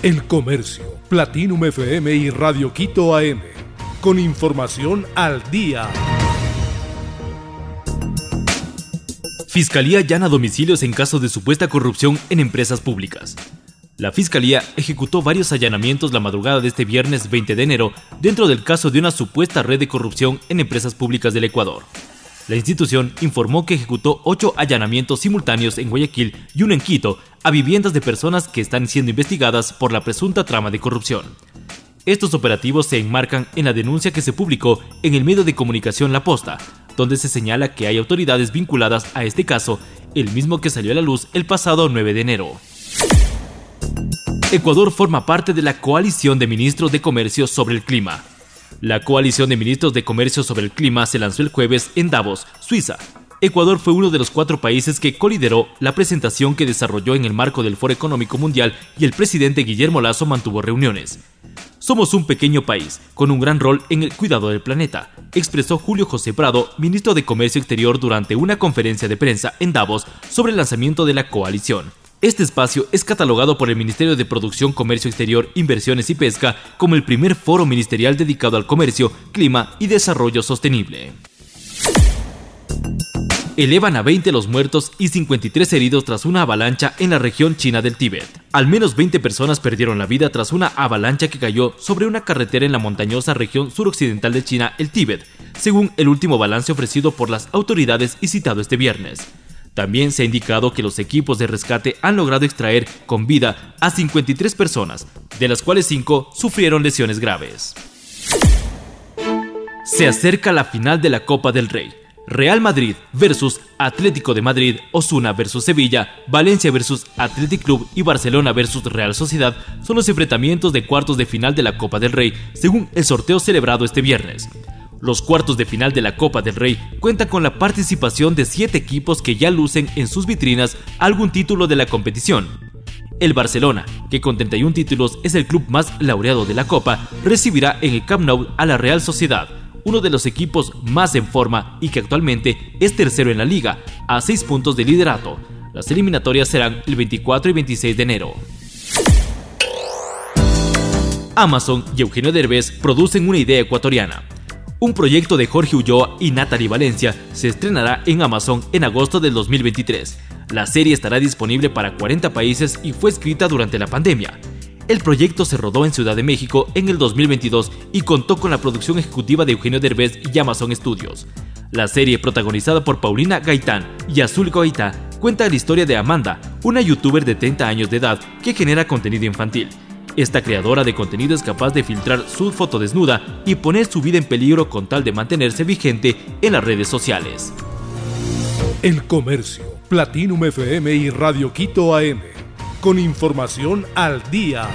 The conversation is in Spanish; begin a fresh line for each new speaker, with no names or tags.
El Comercio, Platinum FM y Radio Quito AM. Con información al día.
Fiscalía llana domicilios en caso de supuesta corrupción en empresas públicas. La Fiscalía ejecutó varios allanamientos la madrugada de este viernes 20 de enero dentro del caso de una supuesta red de corrupción en empresas públicas del Ecuador. La institución informó que ejecutó ocho allanamientos simultáneos en Guayaquil y uno en Quito a viviendas de personas que están siendo investigadas por la presunta trama de corrupción. Estos operativos se enmarcan en la denuncia que se publicó en el medio de comunicación La Posta, donde se señala que hay autoridades vinculadas a este caso, el mismo que salió a la luz el pasado 9 de enero. Ecuador forma parte de la coalición de ministros de comercio sobre el clima. La coalición de ministros de comercio sobre el clima se lanzó el jueves en Davos, Suiza. Ecuador fue uno de los cuatro países que colideró la presentación que desarrolló en el marco del Foro Económico Mundial y el presidente Guillermo Lazo mantuvo reuniones. Somos un pequeño país, con un gran rol en el cuidado del planeta, expresó Julio José Prado, ministro de Comercio Exterior, durante una conferencia de prensa en Davos sobre el lanzamiento de la coalición. Este espacio es catalogado por el Ministerio de Producción, Comercio Exterior, Inversiones y Pesca como el primer foro ministerial dedicado al comercio, clima y desarrollo sostenible. Elevan a 20 los muertos y 53 heridos tras una avalancha en la región china del Tíbet. Al menos 20 personas perdieron la vida tras una avalancha que cayó sobre una carretera en la montañosa región suroccidental de China, el Tíbet, según el último balance ofrecido por las autoridades y citado este viernes. También se ha indicado que los equipos de rescate han logrado extraer con vida a 53 personas, de las cuales 5 sufrieron lesiones graves. Se acerca la final de la Copa del Rey. Real Madrid versus Atlético de Madrid, Osuna versus Sevilla, Valencia versus Athletic Club y Barcelona versus Real Sociedad son los enfrentamientos de cuartos de final de la Copa del Rey, según el sorteo celebrado este viernes. Los cuartos de final de la Copa del Rey cuentan con la participación de siete equipos que ya lucen en sus vitrinas algún título de la competición. El Barcelona, que con 31 títulos es el club más laureado de la Copa, recibirá en el Camp Nou a la Real Sociedad, uno de los equipos más en forma y que actualmente es tercero en la liga, a 6 puntos de liderato. Las eliminatorias serán el 24 y 26 de enero. Amazon y Eugenio Derbez producen una idea ecuatoriana. Un proyecto de Jorge Ulloa y Natalie Valencia se estrenará en Amazon en agosto del 2023. La serie estará disponible para 40 países y fue escrita durante la pandemia. El proyecto se rodó en Ciudad de México en el 2022 y contó con la producción ejecutiva de Eugenio Derbez y Amazon Studios. La serie, protagonizada por Paulina Gaitán y Azul Goita, cuenta la historia de Amanda, una youtuber de 30 años de edad que genera contenido infantil. Esta creadora de contenido es capaz de filtrar su foto desnuda y poner su vida en peligro con tal de mantenerse vigente en las redes sociales.
El Comercio, Platinum FM y Radio Quito AM. Con información al día.